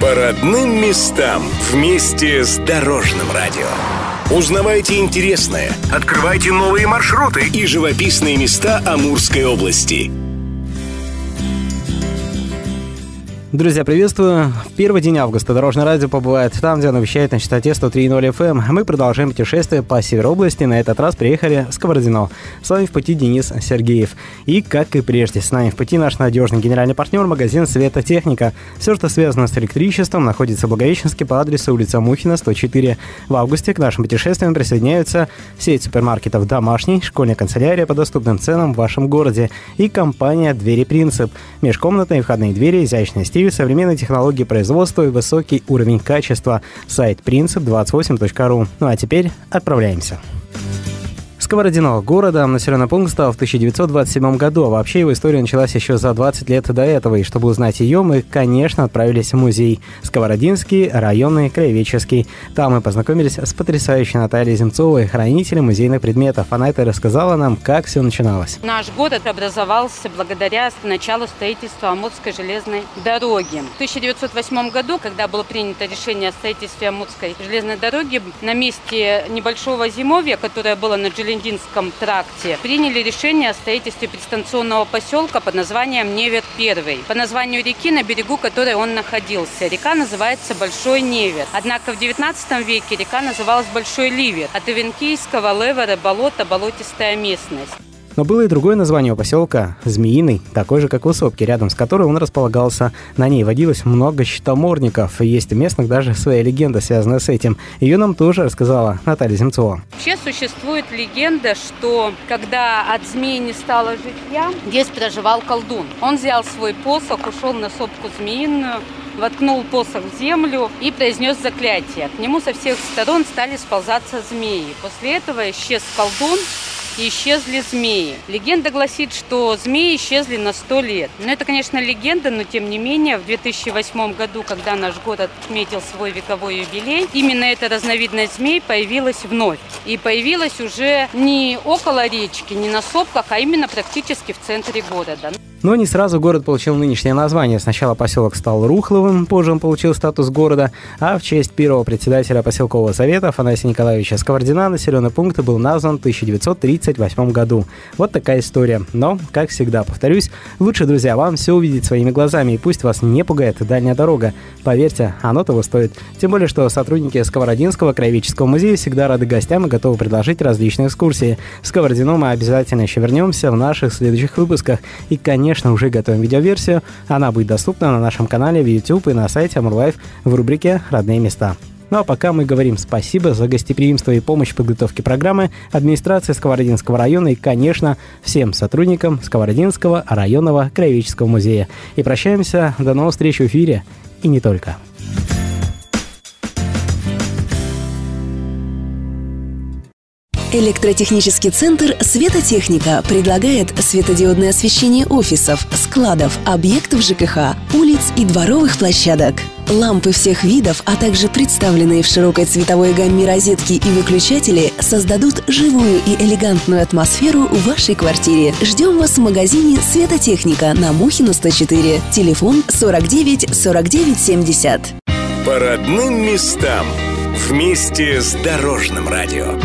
По родным местам вместе с Дорожным радио. Узнавайте интересное, открывайте новые маршруты и живописные места Амурской области. Друзья, приветствую. Первый день августа Дорожное радио побывает там, где оно вещает на частоте 103.0 FM. Мы продолжаем путешествие по Северобласти. На этот раз приехали с Сковородино. С вами в пути Денис Сергеев. И, как и прежде, с нами в пути наш надежный генеральный партнер магазин Светотехника. Все, что связано с электричеством, находится в Благовещенске по адресу улица Мухина, 104. В августе к нашим путешествиям присоединяются сеть супермаркетов «Домашний», школьная канцелярия по доступным ценам в вашем городе и компания «Двери Принцип». Межкомнатные входные двери, изящные стиль стиль, современные технологии производства и высокий уровень качества. Сайт принцип28.ру. Ну а теперь отправляемся. Сковородино, города, населенный пункт стал в 1927 году, а вообще его история началась еще за 20 лет до этого, и чтобы узнать ее, мы, конечно, отправились в музей Сковородинский, районный, краеведческий. Там мы познакомились с потрясающей Натальей Земцовой, хранителем музейных предметов. Она это рассказала нам, как все начиналось. Наш город образовался благодаря началу строительства Амурской железной дороги. В 1908 году, когда было принято решение о строительстве Амурской железной дороги, на месте небольшого зимовья, которое было на Джелен Калининградском тракте приняли решение о строительстве предстанционного поселка под названием Невер-1, по названию реки, на берегу которой он находился. Река называется Большой Невер. Однако в 19 веке река называлась Большой Ливер. От Ивенкийского левера болото, болотистая местность. Но было и другое название у поселка – Змеиный, такой же, как в Усопке, рядом с которой он располагался. На ней водилось много щитоморников, есть у местных даже своя легенда, связанная с этим. Ее нам тоже рассказала Наталья Земцова. Вообще существует легенда, что когда от змеи не стало житья, здесь проживал колдун. Он взял свой посох, ушел на сопку змеиную, воткнул посох в землю и произнес заклятие. К нему со всех сторон стали сползаться змеи. После этого исчез колдун, исчезли змеи. Легенда гласит, что змеи исчезли на сто лет. Но это, конечно, легенда, но тем не менее, в 2008 году, когда наш город отметил свой вековой юбилей, именно эта разновидность змей появилась вновь. И появилась уже не около речки, не на сопках, а именно практически в центре города. Но не сразу город получил нынешнее название. Сначала поселок стал Рухловым, позже он получил статус города, а в честь первого председателя поселкового совета Афанасия Николаевича Сковордина населенный пункт был назван в 1938 году. Вот такая история. Но, как всегда, повторюсь, лучше, друзья, вам все увидеть своими глазами, и пусть вас не пугает дальняя дорога. Поверьте, оно того стоит. Тем более, что сотрудники Сковородинского краеведческого музея всегда рады гостям и готовы предложить различные экскурсии. В Сковородино мы обязательно еще вернемся в наших следующих выпусках. И, конечно, уже готовим видеоверсию. Она будет доступна на нашем канале в YouTube и на сайте Амурлайф в рубрике «Родные места». Ну а пока мы говорим спасибо за гостеприимство и помощь в подготовке программы администрации Сковородинского района и, конечно, всем сотрудникам Сковородинского районного краеведческого музея. И прощаемся. До новых встреч в эфире. И не только. Электротехнический центр «Светотехника» предлагает светодиодное освещение офисов, складов, объектов ЖКХ, улиц и дворовых площадок. Лампы всех видов, а также представленные в широкой цветовой гамме розетки и выключатели создадут живую и элегантную атмосферу в вашей квартире. Ждем вас в магазине «Светотехника» на Мухина 104. Телефон 49 49 70. По родным местам. Вместе с Дорожным радио.